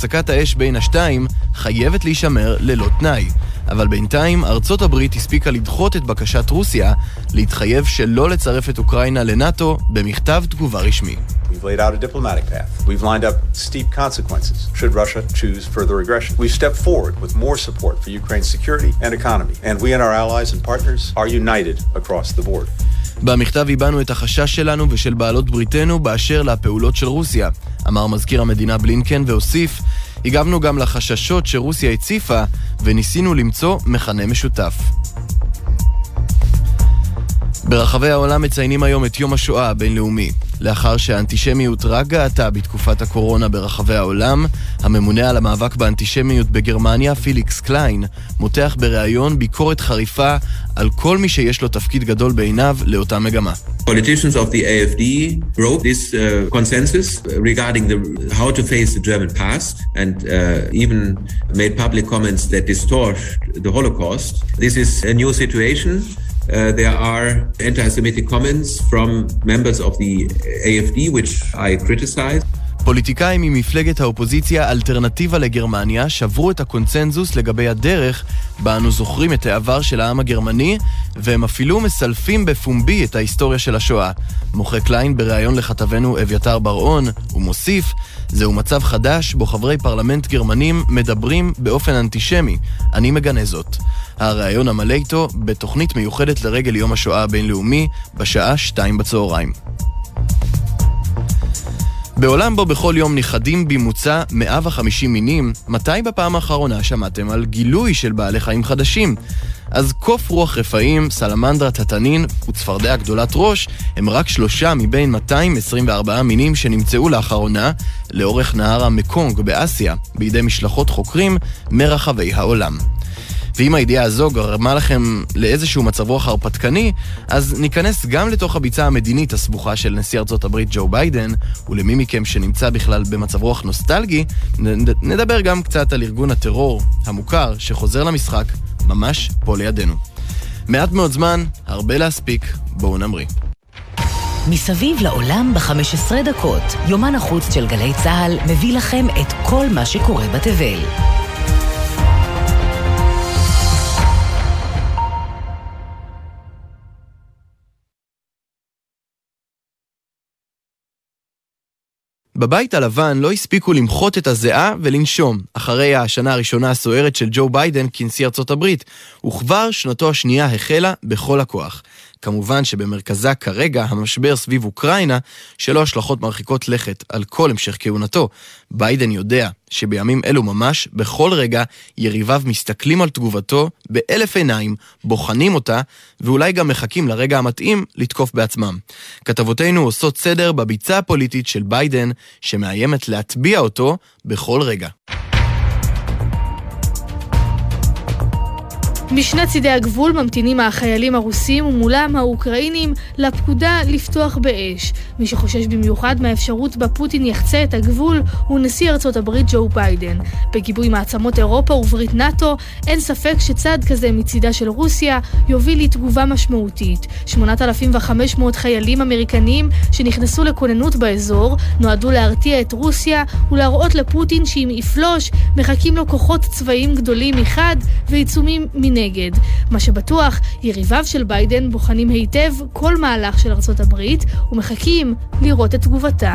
הפסקת האש בין השתיים חייבת להישמר ללא תנאי. אבל בינתיים ארצות הברית הספיקה לדחות את בקשת רוסיה להתחייב שלא לצרף את אוקראינה לנאט"ו במכתב תגובה רשמי. We've laid out a diplomatic path. We've lined up steep consequences should Russia choose further aggression. We've stepped forward with more support for Ukraine's security and economy. And we and our allies and partners are united across the board. במכתב הבענו את החשש שלנו ושל בעלות בריתנו באשר לפעולות של רוסיה, אמר מזכיר המדינה בלינקן והוסיף, הגבנו גם לחששות שרוסיה הציפה וניסינו למצוא מכנה משותף. ברחבי העולם מציינים היום את יום השואה הבינלאומי. לאחר שהאנטישמיות רק גאתה בתקופת הקורונה ברחבי העולם, הממונה על המאבק באנטישמיות בגרמניה, פיליקס קליין, מותח בריאיון ביקורת חריפה על כל מי שיש לו תפקיד גדול בעיניו לאותה מגמה. Uh, uh, the Holocaust. This is a new situation. Uh, there are anti-Semitic comments from members of the AFD, which I criticize. פוליטיקאים ממפלגת האופוזיציה אלטרנטיבה לגרמניה שברו את הקונצנזוס לגבי הדרך בה אנו זוכרים את העבר של העם הגרמני, והם אפילו מסלפים בפומבי את ההיסטוריה של השואה. מוחה קליין בריאיון לכתבנו אביתר בר-און, הוא מוסיף, זהו מצב חדש בו חברי פרלמנט גרמנים מדברים באופן אנטישמי. אני מגנה זאת. הריאיון המלא איתו בתוכנית מיוחדת לרגל יום השואה הבינלאומי בשעה שתיים בצהריים. בעולם בו בכל יום נכחדים בממוצע 150 מינים, מתי בפעם האחרונה שמעתם על גילוי של בעלי חיים חדשים? אז קוף רוח רפאים, סלמנדרה טטנין וצפרדע גדולת ראש הם רק שלושה מבין 224 מינים שנמצאו לאחרונה לאורך נהר המקונג באסיה, בידי משלחות חוקרים מרחבי העולם. ואם הידיעה הזו גרמה לכם לאיזשהו מצב רוח הרפתקני, אז ניכנס גם לתוך הביצה המדינית הסבוכה של נשיא ארצות הברית ג'ו ביידן, ולמי מכם שנמצא בכלל במצב רוח נוסטלגי, נדבר גם קצת על ארגון הטרור המוכר שחוזר למשחק ממש פה לידינו. מעט מאוד זמן, הרבה להספיק, בואו נמריא. מסביב לעולם ב-15 דקות, יומן החוץ של גלי צה"ל מביא לכם את כל מה שקורה בתבל. בבית הלבן לא הספיקו למחות את הזיעה ולנשום, אחרי השנה הראשונה הסוערת של ג'ו ביידן כנשיא ארצות הברית, וכבר שנתו השנייה החלה בכל הכוח. כמובן שבמרכזה כרגע המשבר סביב אוקראינה, שלו השלכות מרחיקות לכת על כל המשך כהונתו. ביידן יודע שבימים אלו ממש, בכל רגע, יריביו מסתכלים על תגובתו באלף עיניים, בוחנים אותה, ואולי גם מחכים לרגע המתאים לתקוף בעצמם. כתבותינו עושות סדר בביצה הפוליטית של ביידן, שמאיימת להטביע אותו בכל רגע. משני צידי הגבול ממתינים החיילים הרוסים ומולם האוקראינים לפקודה לפתוח באש. מי שחושש במיוחד מהאפשרות בה פוטין יחצה את הגבול הוא נשיא ארצות הברית ג'ו ביידן. בגיבוי מעצמות אירופה וברית נאט"ו, אין ספק שצעד כזה מצידה של רוסיה יוביל לתגובה משמעותית. 8,500 חיילים אמריקניים שנכנסו לכוננות באזור נועדו להרתיע את רוסיה ולהראות לפוטין שאם יפלוש, מחכים לו כוחות צבאיים גדולים מחד ועיצומים. מנגד. מה שבטוח, יריביו של ביידן בוחנים היטב כל מהלך של ארצות הברית ומחכים לראות את תגובתה.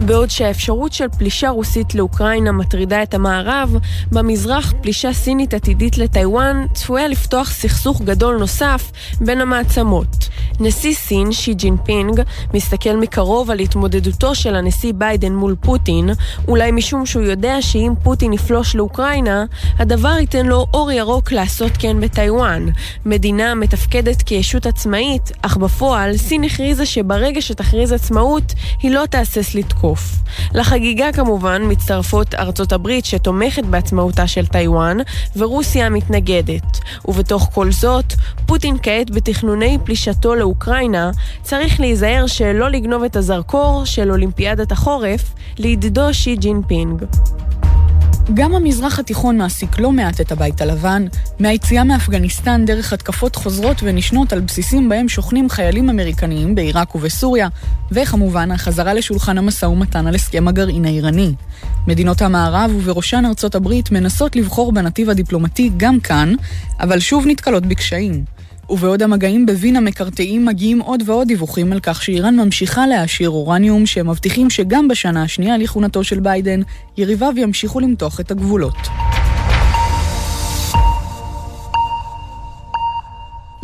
בעוד שהאפשרות של פלישה רוסית לאוקראינה מטרידה את המערב, במזרח פלישה סינית עתידית לטיוואן צפויה לפתוח סכסוך גדול נוסף בין המעצמות. נשיא סין, שי ג'ינפינג, מסתכל מקרוב על התמודדותו של הנשיא ביידן מול פוטין, אולי משום שהוא יודע שאם פוטין יפלוש לאוקראינה, הדבר ייתן לו אור ירוק לעשות כן בטיוואן, מדינה מתפקדת כישות עצמאית, אך בפועל סין הכריזה שברגע שתכריז עצמאות, היא לא תהסס לתקוף. לחגיגה כמובן מצטרפות ארצות הברית שתומכת בעצמאותה של טיוואן, ורוסיה מתנגדת. ובתוך כל זאת, פוטין כעת בתכנוני פלישתו לאוקראינה, צריך להיזהר שלא לגנוב את הזרקור של אולימפיאדת החורף לידידו שי ג'ינפינג. גם המזרח התיכון מעסיק לא מעט את הבית הלבן, מהיציאה מאפגניסטן דרך התקפות חוזרות ונשנות על בסיסים בהם שוכנים חיילים אמריקניים בעיראק ובסוריה, וכמובן החזרה לשולחן המשא ומתן על הסכם הגרעין האיראני. מדינות המערב ובראשן ארצות הברית מנסות לבחור בנתיב הדיפלומטי גם כאן, אבל שוב נתקלות בקשיים. ובעוד המגעים בווינה מקרטעים מגיעים עוד ועוד דיווחים על כך שאיראן ממשיכה להעשיר אורניום שמבטיחים שגם בשנה השנייה לכהונתו של ביידן, יריביו ימשיכו למתוח את הגבולות.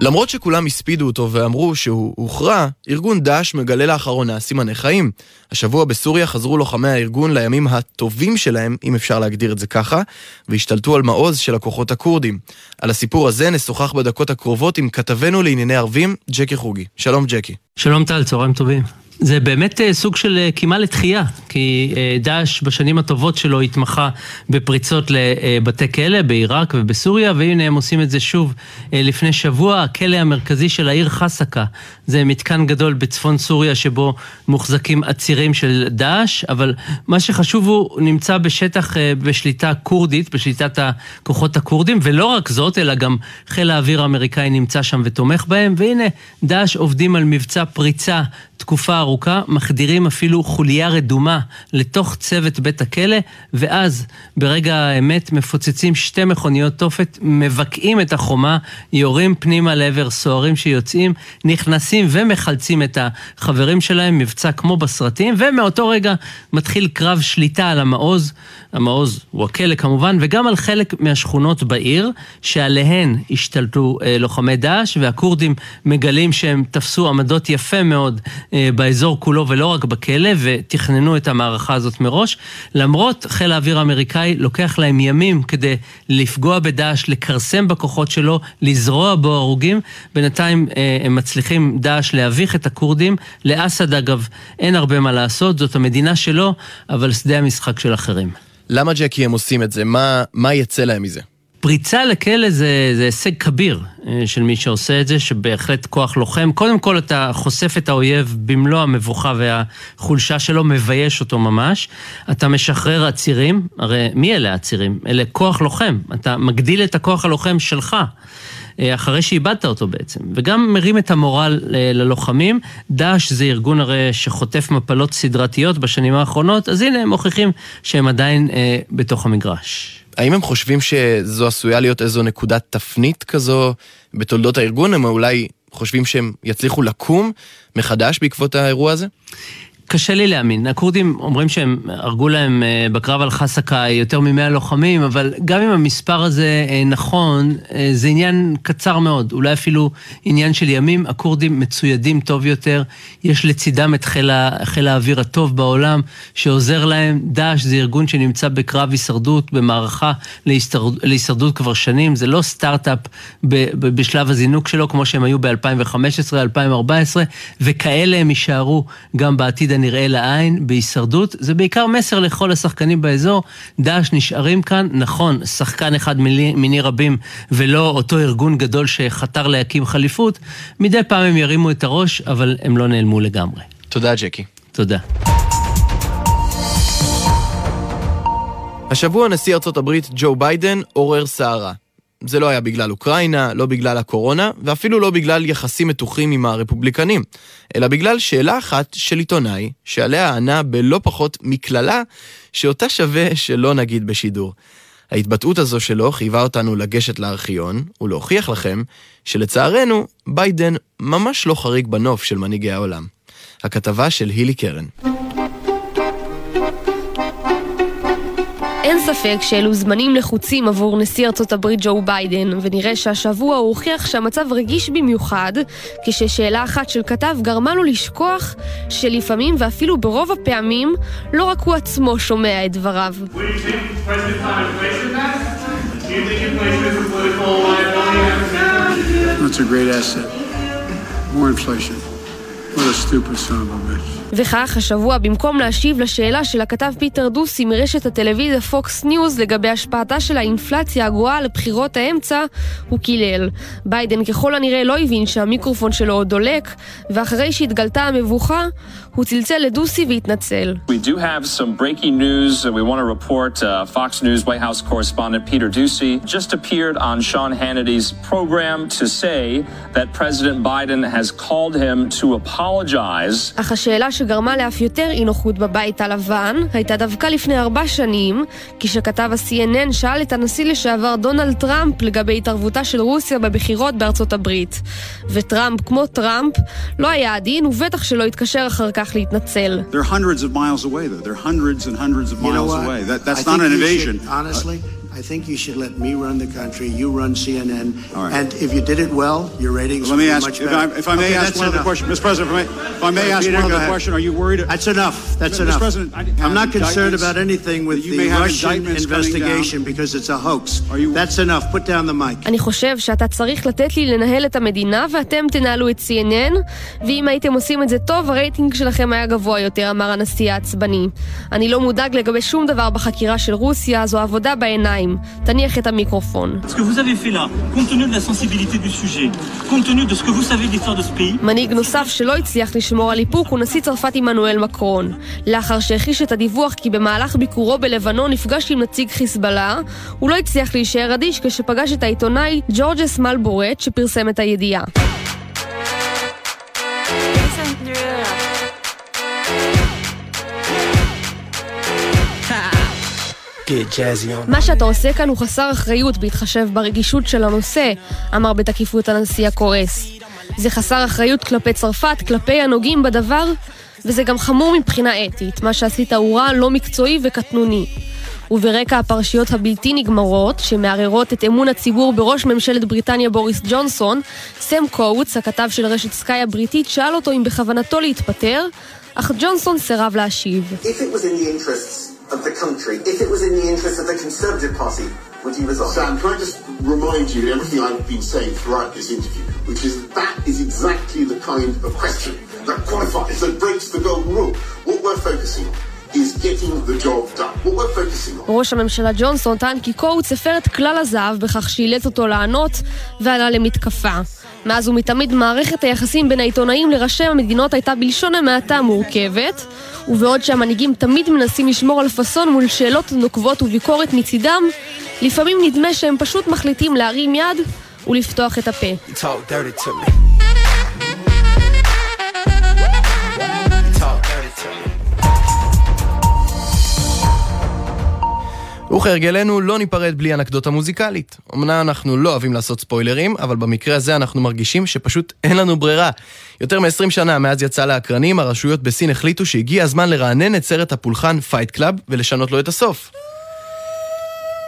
למרות שכולם הספידו אותו ואמרו שהוא הוכרע, ארגון דאעש מגלה לאחרונה סימני חיים. השבוע בסוריה חזרו לוחמי הארגון לימים הטובים שלהם, אם אפשר להגדיר את זה ככה, והשתלטו על מעוז של הכוחות הכורדים. על הסיפור הזה נשוחח בדקות הקרובות עם כתבנו לענייני ערבים, ג'קי חוגי. שלום ג'קי. שלום טל, צהריים טובים. זה באמת אה, סוג של אה, קימה לתחייה, כי אה, דאעש בשנים הטובות שלו התמחה בפריצות לבתי כלא בעיראק ובסוריה, והנה הם עושים את זה שוב לפני שבוע. הכלא המרכזי של העיר חסקה, זה מתקן גדול בצפון סוריה שבו מוחזקים עצירים של דאעש, אבל מה שחשוב הוא נמצא בשטח בשליטה כורדית, בשליטת הכוחות הכורדים, ולא רק זאת, אלא גם חיל האוויר האמריקאי נמצא שם ותומך בהם, והנה דאעש עובדים על מבצע פריצה תקופה ארוכה, מחדירים אפילו חוליה רדומה לתוך צוות בית הכלא, ואז ברגע האמת מפוצצים שתי מכוניות תופת, מבקעים את החומה, יורים פנימה לעבר סוהרים שיוצאים, נכנסים ומחלצים את החברים שלהם, מבצע כמו בסרטים, ומאותו רגע מתחיל קרב שליטה על המעוז, המעוז הוא הכלא כמובן, וגם על חלק מהשכונות בעיר, שעליהן השתלטו אה, לוחמי דאעש, והכורדים מגלים שהם תפסו עמדות יפה מאוד אה, באזור כולו ולא רק בכלא, ותכננו את המערכה הזאת מראש. למרות חיל האוויר האמריקאי לוקח להם ימים כדי לפגוע בדאעש, לכרסם בכוחות שלו, לזרוע בו הרוגים. בינתיים אה, הם מצליחים, דאעש, להביך את הכורדים. לאסד אגב אין הרבה מה לעשות, זאת המדינה שלו, אבל שדה המשחק של אחרים. למה ג'קי הם עושים את זה? מה, מה יצא להם מזה? פריצה לכלא זה, זה הישג כביר אה, של מי שעושה את זה, שבהחלט כוח לוחם. קודם כל אתה חושף את האויב במלוא המבוכה והחולשה שלו, מבייש אותו ממש. אתה משחרר עצירים, הרי מי אלה העצירים? אלה כוח לוחם. אתה מגדיל את הכוח הלוחם שלך. אה, אחרי שאיבדת אותו בעצם, וגם מרים את המורל אה, ללוחמים. דאעש זה ארגון הרי שחוטף מפלות סדרתיות בשנים האחרונות, אז הנה הם מוכיחים שהם עדיין אה, בתוך המגרש. האם הם חושבים שזו עשויה להיות איזו נקודת תפנית כזו בתולדות הארגון? הם אולי חושבים שהם יצליחו לקום מחדש בעקבות האירוע הזה? קשה לי להאמין. הכורדים אומרים שהם הרגו להם אה, בקרב על חסקה יותר מ-100 לוחמים, אבל גם אם המספר הזה אה, נכון, אה, זה עניין קצר מאוד, אולי אפילו עניין של ימים. הכורדים מצוידים טוב יותר, יש לצידם את חיל, חיל האוויר הטוב בעולם, שעוזר להם. דאעש זה ארגון שנמצא בקרב הישרדות, במערכה להישרד, להישרדות כבר שנים, זה לא סטארט-אפ בשלב הזינוק שלו, כמו שהם היו ב-2015, 2014, וכאלה הם יישארו גם בעתיד הנראה לעין בהישרדות, זה בעיקר מסר לכל השחקנים באזור. דאעש נשארים כאן, נכון, שחקן אחד מיני, מיני רבים ולא אותו ארגון גדול שחתר להקים חליפות, מדי פעם הם ירימו את הראש, אבל הם לא נעלמו לגמרי. תודה, ג'קי. תודה. השבוע נשיא ארצות הברית ג'ו ביידן עורר סערה. זה לא היה בגלל אוקראינה, לא בגלל הקורונה, ואפילו לא בגלל יחסים מתוחים עם הרפובליקנים, אלא בגלל שאלה אחת של עיתונאי, שעליה ענה בלא פחות מקללה, שאותה שווה שלא נגיד בשידור. ההתבטאות הזו שלו חייבה אותנו לגשת לארכיון ולהוכיח לכם שלצערנו, ביידן ממש לא חריג בנוף של מנהיגי העולם. הכתבה של הילי קרן. ספק שאלו זמנים לחוצים עבור נשיא ארצות הברית ג'ו ביידן, ונראה שהשבוע הוא הוכיח שהמצב רגיש במיוחד, כששאלה אחת של כתב גרמה לו לשכוח שלפעמים, ואפילו ברוב הפעמים, לא רק הוא עצמו שומע את דבריו. That's a great asset. More inflation. וכך, השבוע, במקום להשיב לשאלה של הכתב פיטר דוסי מרשת הטלוויזיה פוקס ניוז לגבי השפעתה של האינפלציה הגואה על בחירות האמצע, הוא קילל. ביידן ככל הנראה לא הבין שהמיקרופון שלו עוד דולק, ואחרי שהתגלתה המבוכה, הוא צלצל לדוסי והתנצל. We do have some breaking news. We want to report uh, Fox News White House correspondent Peter Doocy just appeared on Sean Hannity's program to say that President Biden has called him to apologize. אך השאלה שגרמה לאף יותר אי נוחות בבית הלבן הייתה דווקא לפני ארבע שנים, כשכתב ה-CNN שאל את הנשיא לשעבר דונלד טראמפ לגבי התערבותה של רוסיה בבחירות בארצות הברית. וטראמפ, כמו טראמפ, לא היה עדין ובטח שלא התקשר אחר כך להתנצל. They're hundreds of miles away, though. They're hundreds and hundreds of You know miles what? away. That, that's not an invasion. honestly, I think you should let me run the country. You run CNN. All right. And if you did it well, your ratings Let would me be ask, much if better. I, if I may Okay, ask one other enough. question, Mr. President, if I may, if I may ask Peter, one other ahead. question, are you worried? That's enough. That's Mr. enough. President, I- I'm not concerned about anything with you the Russian investigation down. because it's a hoax. That's enough. Put down the mic. אני חושב שאתה צריך לתת לי לנהל את המדינה ואתם תנהלו את CNN ואם הייתם עושים את זה טוב, הרייטינג שלכם היה גבוה יותר, אמר הנשיא העצבני. אני לא מודאג לגבי שום דבר בחקירה של רוסיה, זו עבודה בעיניים. תניח את המיקרופון. מנהיג נוסף שלא הצליח לשמור על איפוק הוא נשיא צרפת עמנואל מקרון. לאחר שהכחיש את הדיווח כי במהלך ביקורו בלבנון נפגש עם נציג חיזבאללה, הוא לא הצליח להישאר אדיש כשפגש את העיתונאי ג'ורג'ס מלבורט שפרסם את הידיעה. מה שאתה עושה כאן הוא חסר אחריות בהתחשב ברגישות של הנושא, אמר בתקיפות הנשיא הכועס. זה חסר אחריות כלפי צרפת, כלפי הנוגעים בדבר, וזה גם חמור מבחינה אתית. מה שעשית הוא רע, לא מקצועי וקטנוני. וברקע הפרשיות הבלתי נגמרות, שמערערות את אמון הציבור בראש ממשלת בריטניה בוריס ג'ונסון, סם קואוץ, הכתב של רשת סקאי הבריטית, שאל אותו אם בכוונתו להתפטר, אך ג'ונסון סירב להשיב. If it was in the interests of the country, if it was in the interests of the Conservative Party, would you resign? Sam, can I just remind you everything I've been saying throughout this interview, which is that is exactly the kind of question that qualifies, that breaks the golden rule. What we're focusing on is getting the job done. What we're focusing on ראש הממשלה ג'ונסון טען כי קואוץ הפר את כלל הזהב בכך שאילץ אותו לענות ועלה למתקפה. מאז ומתמיד מערכת היחסים בין העיתונאים לראשי המדינות הייתה בלשון המעטה מורכבת, ובעוד שהמנהיגים תמיד מנסים לשמור על פאסון מול שאלות נוקבות וביקורת מצידם, לפעמים נדמה שהם פשוט מחליטים להרים יד ולפתוח את הפה. וכהרגלנו לא ניפרד בלי אנקדוטה מוזיקלית. אמנם אנחנו לא אוהבים לעשות ספוילרים, אבל במקרה הזה אנחנו מרגישים שפשוט אין לנו ברירה. יותר מ-20 שנה מאז יצא לאקרנים, הרשויות בסין החליטו שהגיע הזמן לרענן את סרט הפולחן Fight Club ולשנות לו את הסוף.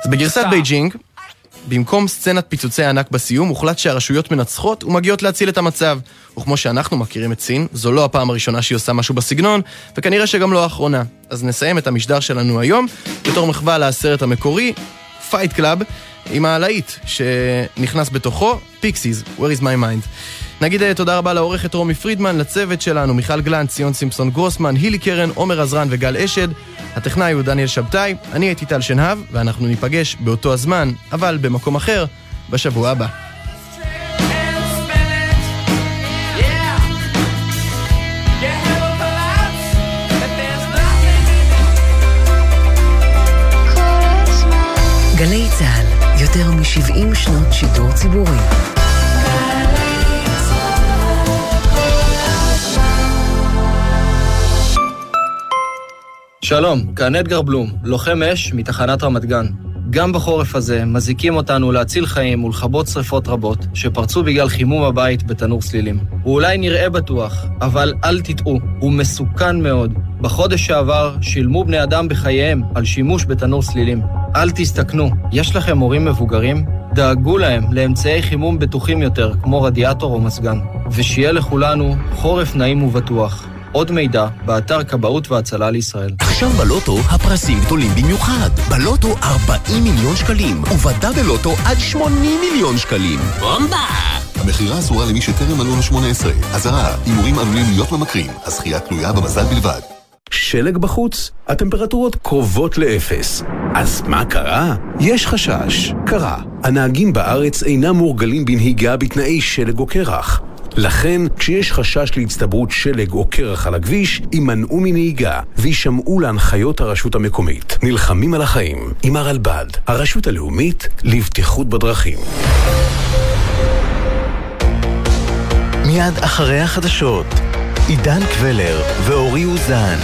אז בגרסת בייג'ינג, במקום סצנת פיצוצי ענק בסיום, הוחלט שהרשויות מנצחות ומגיעות להציל את המצב. וכמו שאנחנו מכירים את סין, זו לא הפעם הראשונה שהיא עושה משהו בסגנון, וכנראה שגם לא האחרונה. אז נסיים את המשדר שלנו היום, בתור מחווה לסרט המקורי, Fight Club, עם הלהיט שנכנס בתוכו, Pixies, Where is my mind. נגיד אה, תודה רבה לעורכת רומי פרידמן, לצוות שלנו, מיכל גלנט, ציון סימפסון גרוסמן, הילי קרן, עומר עזרן וגל אשד. הטכנאי הוא דניאל שבתאי, אני הייתי טל שנהב, ואנחנו ניפגש באותו הזמן, אבל במקום אחר, בשבוע הבא. גלי צה"ל, יותר מ-70 שנות שידור ציבורי. שלום, כאן אדגר בלום, לוחם אש מתחנת רמת גן. גם בחורף הזה מזיקים אותנו להציל חיים ולכבות שרפות רבות שפרצו בגלל חימום הבית בתנור סלילים. הוא אולי נראה בטוח, אבל אל תטעו, הוא מסוכן מאוד. בחודש שעבר שילמו בני אדם בחייהם על שימוש בתנור סלילים. אל תסתכנו, יש לכם הורים מבוגרים? דאגו להם לאמצעי חימום בטוחים יותר, כמו רדיאטור או מזגן. ושיהיה לכולנו חורף נעים ובטוח. עוד מידע באתר כבאות והצלה לישראל. עכשיו בלוטו הפרסים גדולים במיוחד. בלוטו 40 מיליון שקלים, ובדאבל לוטו עד 80 מיליון שקלים. בומבה! המכירה אסורה למי שטרם מלאו לו 18. אזהרה, הימורים עלולים להיות ממכרים. הזכייה תלויה במזל בלבד. שלג בחוץ? הטמפרטורות קרובות לאפס. אז מה קרה? יש חשש. קרה. הנהגים בארץ אינם מורגלים בנהיגה בתנאי שלג או קרח. לכן, כשיש חשש להצטברות שלג או קרח על הכביש, יימנעו מנהיגה וישמעו להנחיות הרשות המקומית. נלחמים על החיים עם הרלב"ד, הרשות הלאומית לבטיחות בדרכים. מיד אחרי החדשות, עידן קבלר ואורי אוזן.